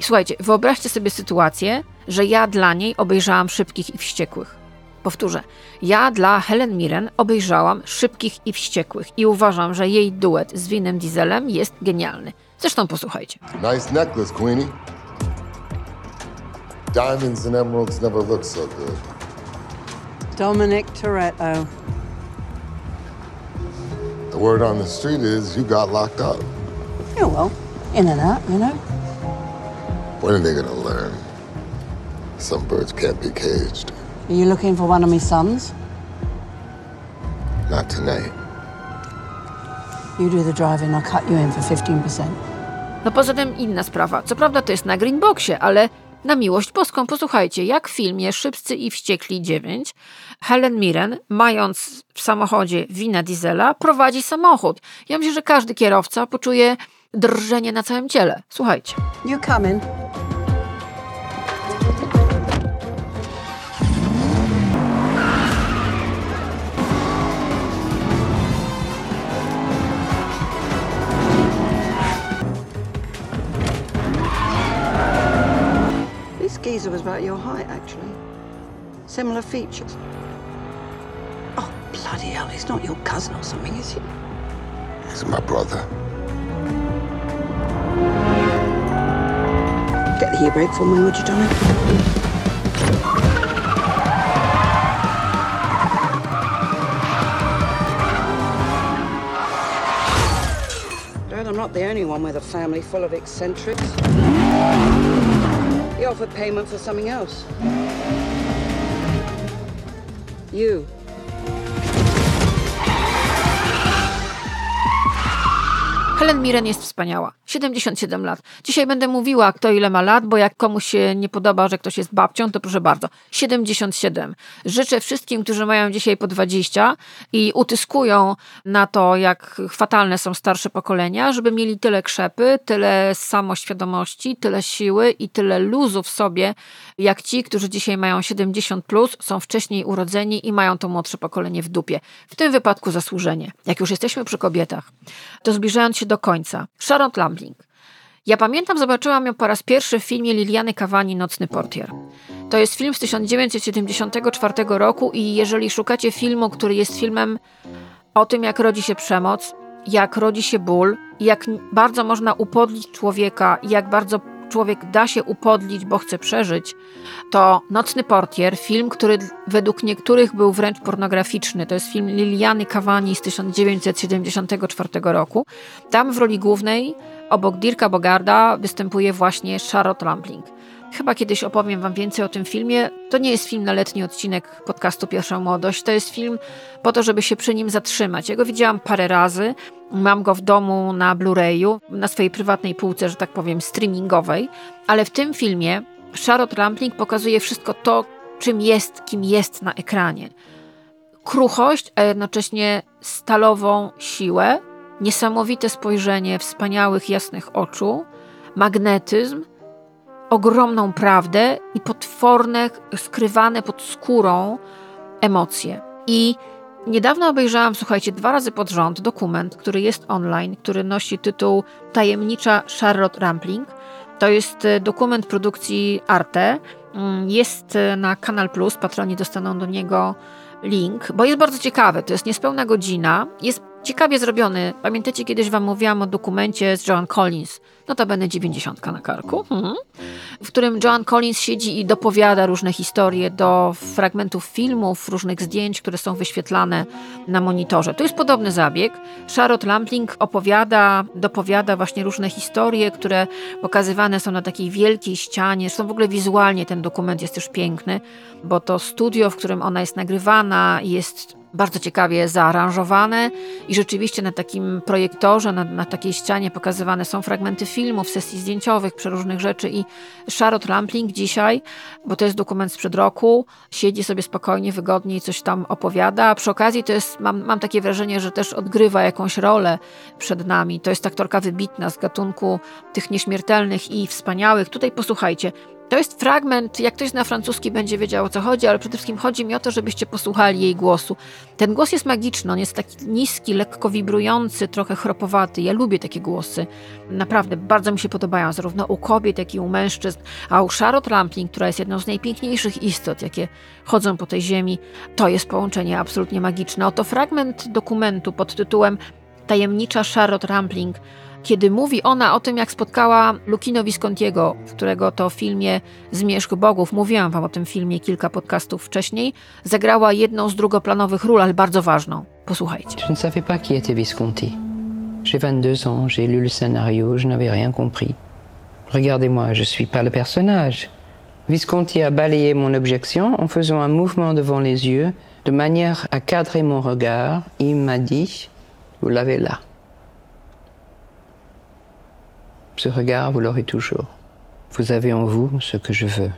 Słuchajcie, wyobraźcie sobie sytuację, że ja dla niej obejrzałam Szybkich i Wściekłych. Powtórzę, ja dla Helen Mirren obejrzałam Szybkich i Wściekłych i uważam, że jej duet z Winem Dieselem jest genialny. Zresztą posłuchajcie. Nice necklace, Queenie. Diamonds and emeralds never look so good. Dominic Toretto. The word on the street is you got locked up. Yeah, well, in and out, you know. When are they gonna learn? Some birds can't be caged. Are you looking for one of my sons? Not tonight. You do the driving, I'll cut you in for 15%. No poza tym inna sprawa. Co prawda to jest na Greenboxie, ale na miłość boską, posłuchajcie, jak w filmie Szybcy i Wściekli 9 Helen Mirren, mając w samochodzie wina diesela, prowadzi samochód. Ja myślę, że każdy kierowca poczuje drżenie na całym ciele. Słuchajcie. You coming? Geezer was about your height, actually. Similar features. Oh, bloody hell, he's not your cousin or something, is he? He's my brother. Get the e-brake for me, would you, Tommy? I'm not the only one with a family full of eccentrics. He offered payment for something else. You. Helen Mirren jest wspaniała. 77 lat. Dzisiaj będę mówiła, kto ile ma lat, bo jak komuś się nie podoba, że ktoś jest babcią, to proszę bardzo. 77. Życzę wszystkim, którzy mają dzisiaj po 20 i utyskują na to, jak fatalne są starsze pokolenia, żeby mieli tyle krzepy, tyle samoświadomości, tyle siły i tyle luzu w sobie, jak ci, którzy dzisiaj mają 70 plus, są wcześniej urodzeni i mają to młodsze pokolenie w dupie. W tym wypadku zasłużenie. Jak już jesteśmy przy kobietach, to zbliżając się do końca. Ja pamiętam, zobaczyłam ją po raz pierwszy w filmie Liliany Kawani Nocny Portier. To jest film z 1974 roku i jeżeli szukacie filmu, który jest filmem o tym, jak rodzi się przemoc, jak rodzi się ból, jak bardzo można upodlić człowieka jak bardzo człowiek da się upodlić, bo chce przeżyć, to Nocny Portier, film, który według niektórych był wręcz pornograficzny. To jest film Liliany Cavani z 1974 roku. Tam w roli głównej, obok Dirka Bogarda, występuje właśnie Charlotte Rampling. Chyba kiedyś opowiem Wam więcej o tym filmie. To nie jest film na letni odcinek podcastu Pierwsza Młodość. To jest film po to, żeby się przy nim zatrzymać. Ja go widziałam parę razy. Mam go w domu na Blu-rayu, na swojej prywatnej półce, że tak powiem, streamingowej. Ale w tym filmie Charlotte Rampling pokazuje wszystko to, czym jest, kim jest na ekranie. Kruchość, a jednocześnie stalową siłę, niesamowite spojrzenie wspaniałych, jasnych oczu, magnetyzm, ogromną prawdę i potworne, skrywane pod skórą emocje. I niedawno obejrzałam, słuchajcie, dwa razy pod rząd dokument, który jest online, który nosi tytuł Tajemnicza Charlotte Rampling. To jest e, dokument produkcji Arte. Mm, jest e, na Kanal Plus, patroni dostaną do niego link, bo jest bardzo ciekawy. To jest niespełna godzina. Jest ciekawie zrobiony. Pamiętacie, kiedyś Wam mówiłam o dokumencie z Joan Collins, notabene 90 na karku, mhm. w którym Joan Collins siedzi i dopowiada różne historie do fragmentów filmów, różnych zdjęć, które są wyświetlane na monitorze. To jest podobny zabieg. Charlotte Lampling opowiada, dopowiada właśnie różne historie, które pokazywane są na takiej wielkiej ścianie. Zresztą w ogóle wizualnie ten dokument jest też piękny, bo to studio, w którym ona jest nagrywana, jest bardzo ciekawie zaaranżowane i rzeczywiście na takim projektorze, na, na, takiej ścianie pokazywane są fragmenty filmów, sesji zdjęciowych, przeróżnych rzeczy i Charlotte Rampling dzisiaj, bo to jest dokument sprzed roku, siedzi sobie spokojnie, wygodnie i coś tam opowiada, a przy okazji to jest, mam, mam takie wrażenie, że też odgrywa jakąś rolę przed nami. To jest aktorka wybitna z gatunku tych nieśmiertelnych i wspaniałych. Tutaj posłuchajcie, to jest fragment, jak ktoś na francuski będzie wiedział o co chodzi, ale przede wszystkim chodzi mi o to, żebyście posłuchali jej głosu. Ten głos jest magiczny, on jest taki niski, lekko wibrujący, trochę chropowaty. Ja lubię takie głosy. Naprawdę, bardzo mi się podobają, zarówno u kobiet, jak i u mężczyzn. A u Charlotte Rampling, która jest jedną z najpiękniejszych istot, jakie chodzą po tej ziemi, to jest połączenie absolutnie magiczne. Oto fragment dokumentu pod tytułem Tajemnicza Charlotte Rampling kiedy mówi ona o tym, jak spotkała Lukino Viscontiego, którego to filmie Zmierzch Bogów, mówiłam wam o tym filmie kilka podcastów wcześniej, zagrała jedną z drugoplanowych ról, ale bardzo ważną. Posłuchajcie. Je ne savais pas qui était Visconti. J'ai 22 ans, j'ai lu le scénario, je n'avais rien compris. Regardez-moi, je suis pas le personnage. Visconti a balayé mon objection en faisant un mouvement devant les yeux de manière à cadrer mon regard. Il m'a dit, vous l'avez là. Ce regard, vous l'aurez toujours. Vous avez en vous ce que je veux.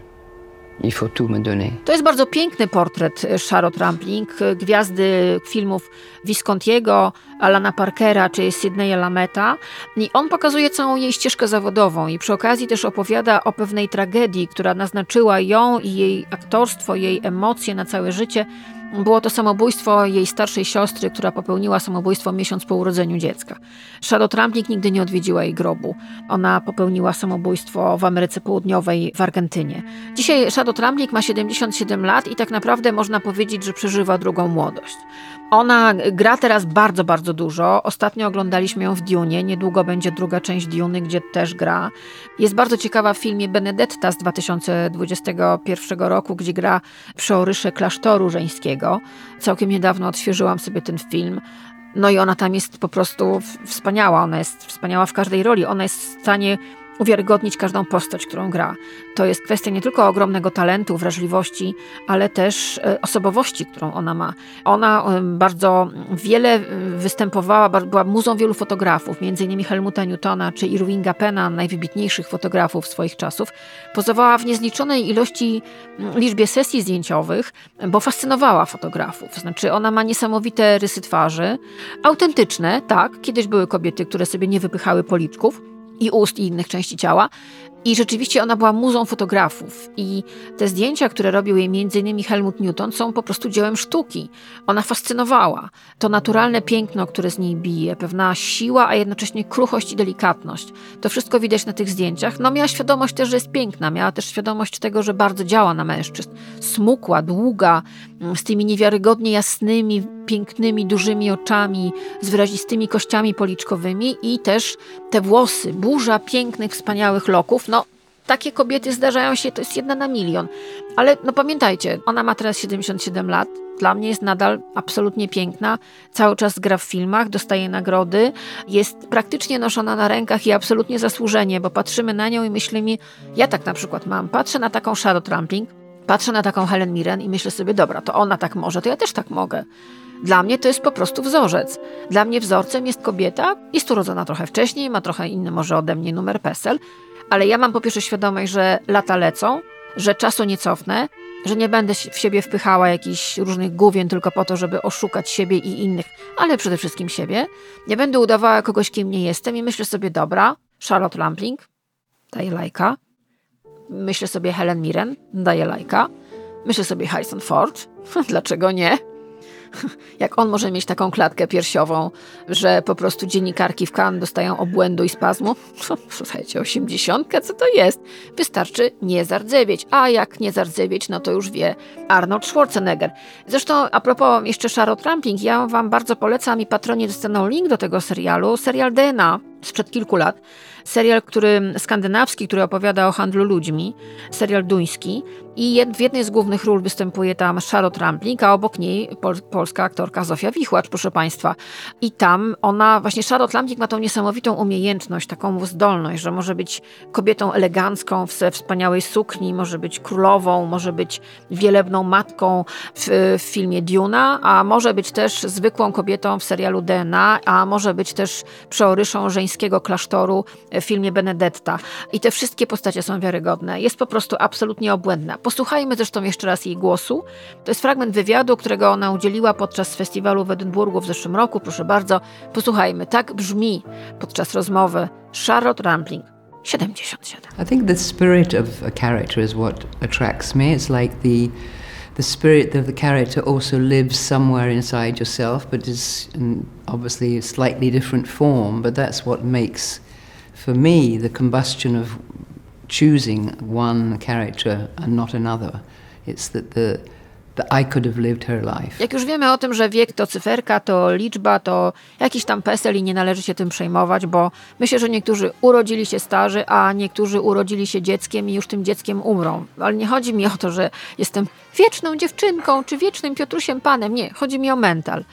Il faut tout me donner. To jest bardzo piękny portret Charlotte Rampling, gwiazdy filmów Viscontiego, Alana Parkera czy Sydneya Lameta. I on pokazuje całą jej ścieżkę zawodową i przy okazji też opowiada o pewnej tragedii, która naznaczyła ją i jej aktorstwo, jej emocje na całe życie było to samobójstwo jej starszej siostry, która popełniła samobójstwo miesiąc po urodzeniu dziecka. Charlotte Rampling nigdy nie odwiedziła jej grobu. Ona popełniła samobójstwo w Ameryce Południowej, w Argentynie. Dzisiaj Charlotte Rampling ma 77 lat i tak naprawdę można powiedzieć, że przeżywa drugą młodość. Ona gra teraz bardzo, bardzo dużo. Ostatnio oglądaliśmy ją w Dune, niedługo będzie druga część Dune, gdzie też gra. Jest bardzo ciekawa w filmie Benedetta z 2021 roku, gdzie gra przeorysze klasztoru żeńskiego. Całkiem niedawno odświeżyłam sobie ten film. No i ona tam jest po prostu wspaniała, ona jest wspaniała w każdej roli, ona jest w stanie uwiarygodnić każdą postać, którą gra. To jest kwestia nie tylko ogromnego talentu, wrażliwości, ale też e, osobowości, którą ona ma. Ona bardzo wiele e, występowała, była muzą wielu fotografów, m.in. Helmuta Newtona czy Irvinga Penna, najwybitniejszych fotografów swoich czasów. Pozowała w niezliczonej ilości, liczbie sesji zdjęciowych, bo fascynowała fotografów. Znaczy, ona ma niesamowite rysy twarzy, autentyczne, tak. Kiedyś były kobiety, które sobie nie wypychały policzków, i ust i innych części ciała, i rzeczywiście ona była muzą fotografów. I te zdjęcia, które robił jej m.in. Helmut Newton, są po prostu dziełem sztuki. Ona fascynowała. To naturalne piękno, które z niej bije, pewna siła, a jednocześnie kruchość i delikatność. To wszystko widać na tych zdjęciach. No miała świadomość też, że jest piękna. Miała też świadomość tego, że bardzo działa na mężczyzn. Smukła, długa, z tymi niewiarygodnie jasnymi, pięknymi, dużymi oczami, z wyrazistymi kościami policzkowymi i też te włosy, burza pięknych, wspaniałych loków. No, takie kobiety zdarzają się, to jest jedna na milion. Ale no pamiętajcie, ona ma teraz 77 lat, dla mnie jest nadal absolutnie piękna. Cały czas gra w filmach, dostaje nagrody, jest praktycznie noszona na rękach i absolutnie zasłużenie, bo patrzymy na nią i myślimy, ja tak na przykład mam, patrzę na taką Charlotte Rampling, patrzę na taką Helen Mirren i myślę sobie, dobra, to ona tak może, to ja też tak mogę. Dla mnie to jest po prostu wzorzec. Dla mnie wzorcem jest kobieta, jest urodzona trochę wcześniej, ma trochę inny może ode mnie numer PESEL, ale ja mam po pierwsze świadomość, że lata lecą, że czasu nie cofnę, że nie będę w siebie wpychała jakichś różnych główien tylko po to, żeby oszukać siebie i innych, ale przede wszystkim siebie. Nie będę udawała kogoś, kim nie jestem i myślę sobie, dobra, Charlotte Rampling, daję lajka. Myślę sobie Helen Mirren, daję lajka. Myślę sobie Harrison Ford, [laughs] dlaczego nie? [laughs] Jak on może mieć taką klatkę piersiową, że po prostu dziennikarki w Cannes dostają obłędu i spazmu? [laughs] Słuchajcie, osiemdziesiątka, co to jest? Wystarczy nie zardzewieć. A jak nie zardzewieć, no to już wie Arnold Schwarzenegger. Zresztą a propos jeszcze Charlotte Rampling, ja wam bardzo polecam i patronie dostaną link do tego serialu, serial DNA sprzed kilku lat. Serial, który skandynawski, który opowiada o handlu ludźmi, serial duński i w jednej z głównych ról występuje tam Charlotte Rampling, a obok niej pol polska aktorka Zofia Wichłacz, proszę Państwa. I tam ona, właśnie Charlotte Rampling ma tą niesamowitą umiejętność, taką zdolność, że może być kobietą elegancką w wspaniałej sukni, może być królową, może być wielebną matką w, w filmie Duna, a może być też zwykłą kobietą w serialu DNA, a może być też przeoryszą żeńskiego klasztoru w filmie Benedetta. I te wszystkie postacie są wiarygodne. Jest po prostu absolutnie obłędna. Posłuchajmy zresztą jeszcze raz jej głosu. To jest fragment wywiadu, którego ona udzieliła podczas festiwalu w Edynburgu w zeszłym roku. Proszę bardzo, posłuchajmy. Tak brzmi podczas rozmowy Charlotte Rampling. 77. I think the spirit of a character is what attracts me. It's like the the spirit of the character also lives somewhere inside yourself, but is obviously a slightly different form. But that's what makes, for me, the combustion of choosing one character and not another. It's that the. Jak już wiemy o tym, że wiek to cyferka, to liczba, to jakiś tam PESEL i nie należy się tym przejmować, bo myślę, że niektórzy urodzili się starzy, a niektórzy urodzili się dzieckiem i już tym dzieckiem umrą. Ale nie chodzi mi o to, że jestem wieczną dziewczynką czy wiecznym Piotrusiem Panem. Nie, chodzi mi o mental.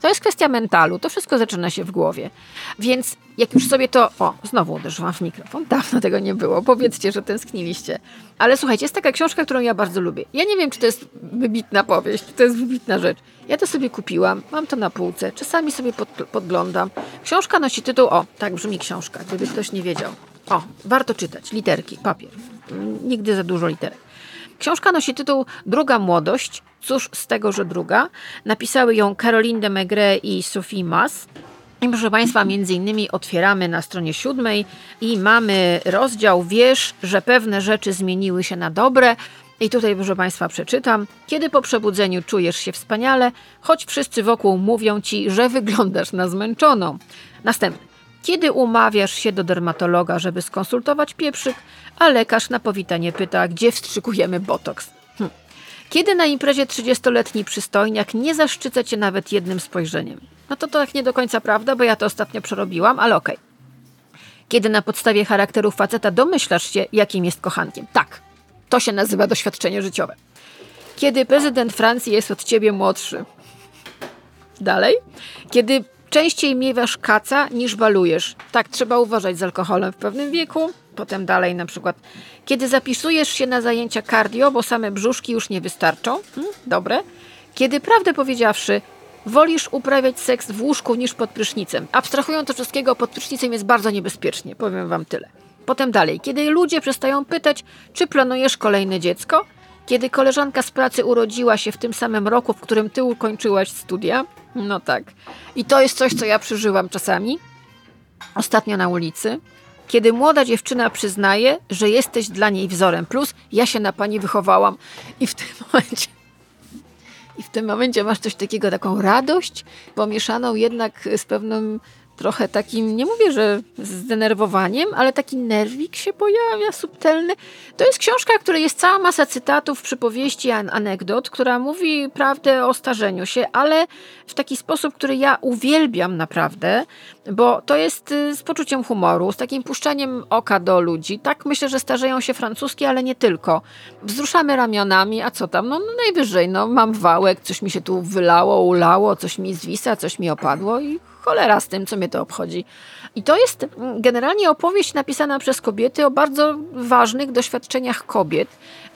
To jest kwestia mentalu, to wszystko zaczyna się w głowie. Więc jak już sobie to. O, znowu uderzyłam w mikrofon. Dawno tego nie było. Powiedzcie, że tęskniliście. Ale słuchajcie, jest taka książka, którą ja bardzo lubię. Ja nie wiem, czy to jest wybitna powieść, czy to jest wybitna rzecz. Ja to sobie kupiłam, mam to na półce, czasami sobie pod, podglądam. Książka nosi tytuł. O, tak brzmi książka, gdyby ktoś nie wiedział. O, warto czytać. Literki, papier. Nigdy za dużo literek. Książka nosi tytuł Druga młodość. Cóż z tego, że druga? Napisały ją Caroline de Maigret i Sophie Mas. I proszę Państwa, między innymi otwieramy na stronie siódmej i mamy rozdział Wiesz, że pewne rzeczy zmieniły się na dobre. I tutaj, proszę Państwa, przeczytam. Kiedy po przebudzeniu czujesz się wspaniale, choć wszyscy wokół mówią Ci, że wyglądasz na zmęczoną. Następny. Kiedy umawiasz się do dermatologa, żeby skonsultować pieprzyk, a lekarz na powitanie pyta, gdzie wstrzykujemy botoks. Hm. Kiedy na imprezie 30-letni przystojniak nie zaszczyca cię nawet jednym spojrzeniem. No to to tak nie do końca prawda, bo ja to ostatnio przerobiłam, ale okej. Okay. Kiedy na podstawie charakteru faceta domyślasz się, jakim jest kochankiem. Tak, to się nazywa doświadczenie życiowe. Kiedy prezydent Francji jest od ciebie młodszy. Dalej. Kiedy Częściej miewasz kaca niż balujesz. Tak, trzeba uważać z alkoholem w pewnym wieku. Potem dalej na przykład, kiedy zapisujesz się na zajęcia cardio, bo same brzuszki już nie wystarczą. Hmm, dobre. Kiedy prawdę powiedziawszy, wolisz uprawiać seks w łóżku niż pod prysznicem. Abstrahując od wszystkiego, pod prysznicem jest bardzo niebezpiecznie, powiem wam tyle. Potem dalej, kiedy ludzie przestają pytać, czy planujesz kolejne dziecko, kiedy koleżanka z pracy urodziła się w tym samym roku, w którym ty ukończyłaś studia, no tak. I to jest coś, co ja przeżyłam czasami. Ostatnio na ulicy. Kiedy młoda dziewczyna przyznaje, że jesteś dla niej wzorem, plus ja się na pani wychowałam i w tym momencie i w tym momencie masz coś takiego, taką radość, pomieszaną jednak z pewnym trochę takim, nie mówię, że zdenerwowaniem, ale taki nerwik się pojawia, subtelny. To jest książka, w której jest cała masa cytatów, przypowieści, an anegdot, która mówi prawdę o starzeniu się, ale w taki sposób, który ja uwielbiam naprawdę, bo to jest y, z poczuciem humoru, z takim puszczaniem oka do ludzi. Tak myślę, że starzeją się francuskie, ale nie tylko. Wzruszamy ramionami, a co tam? No, no najwyżej, no mam wałek, coś mi się tu wylało, ulało, coś mi zwisa, coś mi opadło i cholera z tym, co mnie to obchodzi. I to jest generalnie opowieść napisana przez kobiety o bardzo ważnych doświadczeniach kobiet,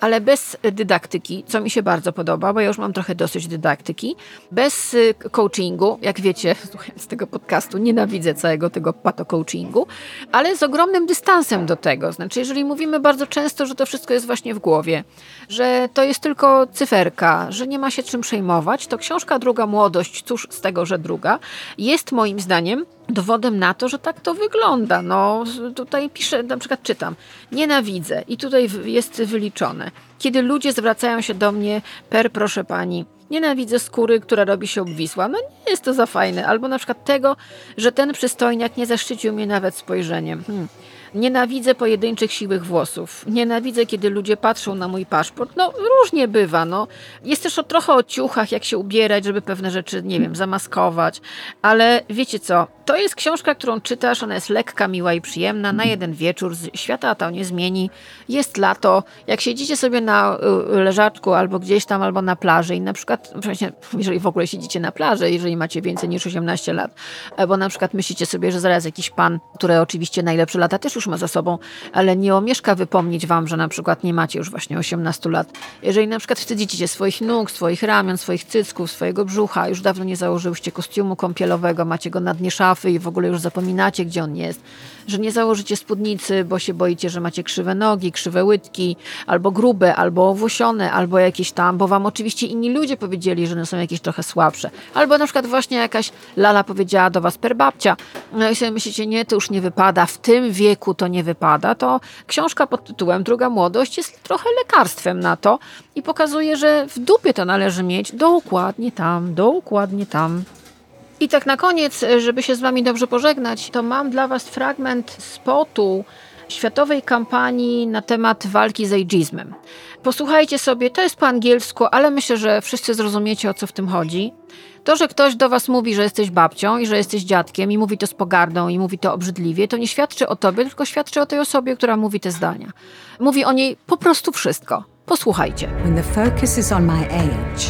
ale bez dydaktyki, co mi się bardzo podoba, bo ja już mam trochę dosyć dydaktyki, bez y, coachingu, jak wiecie, [laughs] słuchając tego podcastu, nienawidzę całego tego pato-coachingu, ale z ogromnym dystansem do tego. Znaczy, jeżeli mówimy bardzo często, że to wszystko jest właśnie w głowie, że to jest tylko cyferka, że nie ma się czym przejmować, to książka Druga Młodość, cóż z tego, że druga, jest moim zdaniem dowodem na to, że tak to wygląda. No, tutaj piszę, na przykład czytam, nienawidzę i tutaj jest wyliczone. Kiedy ludzie zwracają się do mnie per proszę pani, nienawidzę skóry, która robi się obwisła. No nie jest to za fajne. Albo na przykład tego, że ten przystojniak nie zaszczycił mnie nawet spojrzeniem. Hmm. Nienawidzę pojedynczych siłych włosów. Nienawidzę, kiedy ludzie patrzą na mój paszport. No, różnie bywa, no. Jest też o, trochę o ciuchach, jak się ubierać, żeby pewne rzeczy, nie wiem, zamaskować. Ale wiecie co? To jest książka, którą czytasz, ona jest lekka, miła i przyjemna, na jeden wieczór. Świata to nie zmieni. Jest lato. Jak siedzicie sobie na y, leżaczku albo gdzieś tam, albo na plaży i na przykład, jeżeli w ogóle siedzicie na plaży, jeżeli macie więcej niż 18 lat, bo na przykład myślicie sobie, że zaraz jakiś pan, który oczywiście najlepsze lata też już ma za sobą, ale nie omieszka wypomnieć wam, że na przykład nie macie już właśnie 18 lat. Jeżeli na przykład wstydzicie swoich nóg, swoich ramion, swoich cycków, swojego brzucha, już dawno nie założyłyście kostiumu kąpielowego, macie go na dnie szafy i w ogóle już zapominacie, gdzie on jest, że nie założycie spódnicy, bo się boicie, że macie krzywe nogi, krzywe łydki, albo grube, albo owłosione, albo jakieś tam, bo wam oczywiście inni ludzie powiedzieli, że one są jakieś trochę słabsze. Albo na przykład właśnie jakaś lala powiedziała do was per babcia. No i sobie myślicie, nie, to już nie wypada, w tym wieku to nie wypada, to książka pod tytułem Druga Młodość jest trochę lekarstwem na to i pokazuje, że w dupie to należy mieć dokładnie tam, dokładnie tam. I tak na koniec, żeby się z Wami dobrze pożegnać, to mam dla Was fragment spotu światowej kampanii na temat walki z ageizmem. Posłuchajcie sobie, to jest po angielsku, ale myślę, że wszyscy zrozumiecie o co w tym chodzi. To, że ktoś do was mówi, że jesteś babcią i że jesteś dziadkiem i mówi to z pogardą i mówi to obrzydliwie, to nie świadczy o tobie, tylko świadczy o tej osobie, która mówi te zdania. Mówi o niej po prostu wszystko. Posłuchajcie. When the focus is on my age,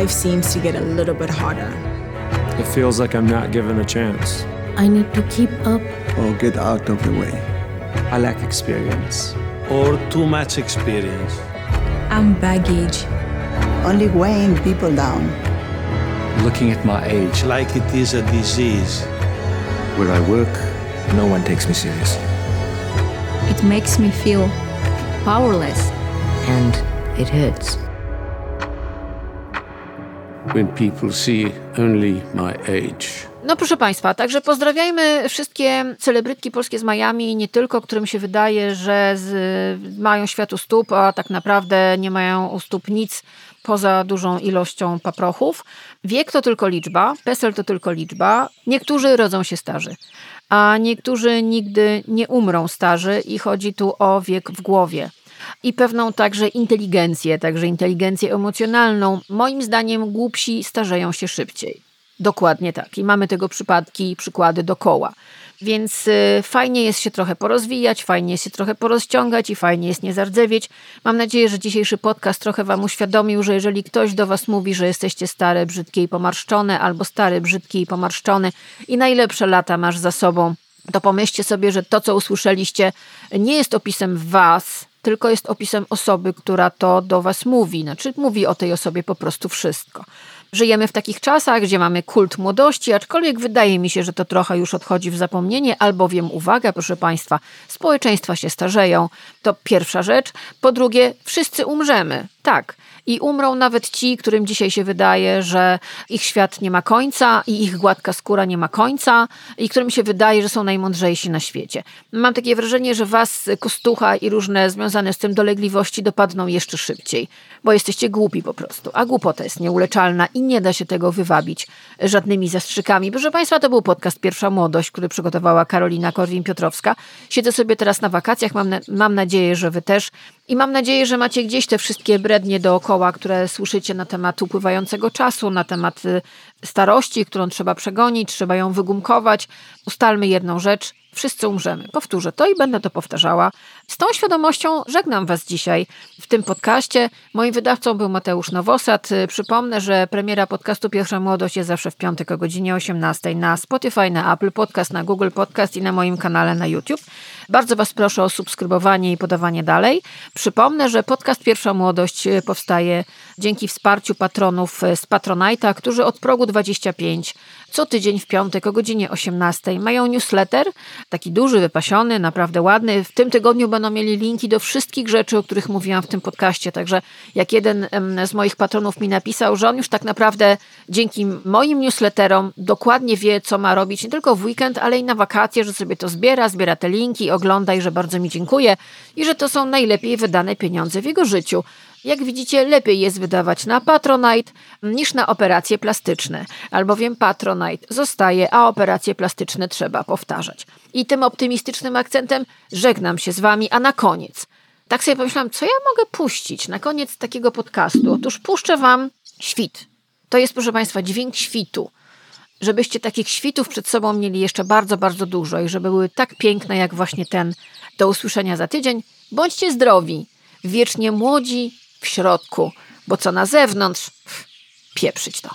life seems to get a little bit harder. It feels like I'm not given a chance. I need to keep up or get out of the way. I lack experience or too much experience. I'm baggage. Only weighing people down looking at my age like it is a disease. Where I work, no one takes me seriously. It makes me feel powerless. And it hurts. When people see only my age. No proszę Państwa, także pozdrawiajmy wszystkie celebrytki polskie z Miami, nie tylko, którym się wydaje, że z, mają świat u stóp, a tak naprawdę nie mają u stóp nic poza dużą ilością paprochów. Wiek to tylko liczba, PESEL to tylko liczba. Niektórzy rodzą się starzy, a niektórzy nigdy nie umrą starzy i chodzi tu o wiek w głowie. I pewną także inteligencję, także inteligencję emocjonalną. Moim zdaniem głupsi starzeją się szybciej. Dokładnie tak. I mamy tego przypadki, przykłady dokoła. Więc y, fajnie jest się trochę porozwijać, fajnie jest się trochę porozciągać i fajnie jest nie zardzewieć. Mam nadzieję, że dzisiejszy podcast trochę Wam uświadomił, że jeżeli ktoś do Was mówi, że jesteście stare, brzydkie i pomarszczone, albo stary, brzydki i pomarszczony i najlepsze lata masz za sobą, to pomyślcie sobie, że to, co usłyszeliście, nie jest opisem Was, tylko jest opisem osoby, która to do Was mówi. Znaczy, mówi o tej osobie po prostu wszystko. Żyjemy w takich czasach, gdzie mamy kult młodości, aczkolwiek wydaje mi się, że to trochę już odchodzi w zapomnienie, albowiem, uwaga, proszę Państwa, społeczeństwa się starzeją. To pierwsza rzecz. Po drugie, wszyscy umrzemy. Tak. I umrą nawet ci, którym dzisiaj się wydaje, że ich świat nie ma końca i ich gładka skóra nie ma końca, i którym się wydaje, że są najmądrzejsi na świecie. Mam takie wrażenie, że was kostucha i różne związane z tym dolegliwości dopadną jeszcze szybciej, bo jesteście głupi po prostu. A głupota jest nieuleczalna i nie da się tego wywabić żadnymi zastrzykami. Proszę Państwa, to był podcast Pierwsza Młodość, który przygotowała Karolina Korwin-Piotrowska. Siedzę sobie teraz na wakacjach, mam, na, mam nadzieję, że wy też. I mam nadzieję, że macie gdzieś te wszystkie brednie dookoła, które słyszycie na temat upływającego czasu, na temat y, starości, którą trzeba przegonić, trzeba ją wygumkować. Ustalmy jedną rzecz. Wszyscy umrzemy. Powtórzę to i będę to powtarzała. Z tą świadomością żegnam Was dzisiaj w tym podcaście. Moim wydawcą był Mateusz Nowosad. Przypomnę, że premiera podcastu Pierwsza Młodość jest zawsze w piątek o godzinie 18 na Spotify, na Apple Podcast, na Google Podcast i na moim kanale na YouTube. Bardzo Was proszę o subskrybowanie i podawanie dalej. Przypomnę, że podcast Pierwsza Młodość powstaje dzięki wsparciu patronów z Patronite'a, którzy od progu 25 co tydzień w piątek o godzinie 18 mają newsletter, taki duży, wypasiony, naprawdę ładny. W tym tygodniu będą mieli linki do wszystkich rzeczy, o których mówiłam w tym podcaście. Także jak jeden z moich patronów mi napisał, że on już tak naprawdę dzięki moim newsletterom dokładnie wie, co ma robić nie tylko w weekend, ale i na wakacje, że sobie to zbiera, zbiera te linki, ogląda i że bardzo mi dziękuję i że to są najlepiej wydane pieniądze w jego życiu. Jak widzicie, lepiej jest wydawać na Patronite niż na operacje plastyczne, albowiem Patronite zostaje, a operacje plastyczne trzeba powtarzać. I tym optymistycznym akcentem żegnam się z Wami, a na koniec. Tak sobie pomyślałam, co ja mogę puścić na koniec takiego podcastu? Otóż puszczę Wam świt. To jest, proszę Państwa, dźwięk świtu. Żebyście takich świtów przed sobą mieli jeszcze bardzo, bardzo dużo i żeby były tak piękne jak właśnie ten. Do usłyszenia za tydzień. Bądźcie zdrowi, wiecznie młodzi w środku, bo co na zewnątrz, pieprzyć to.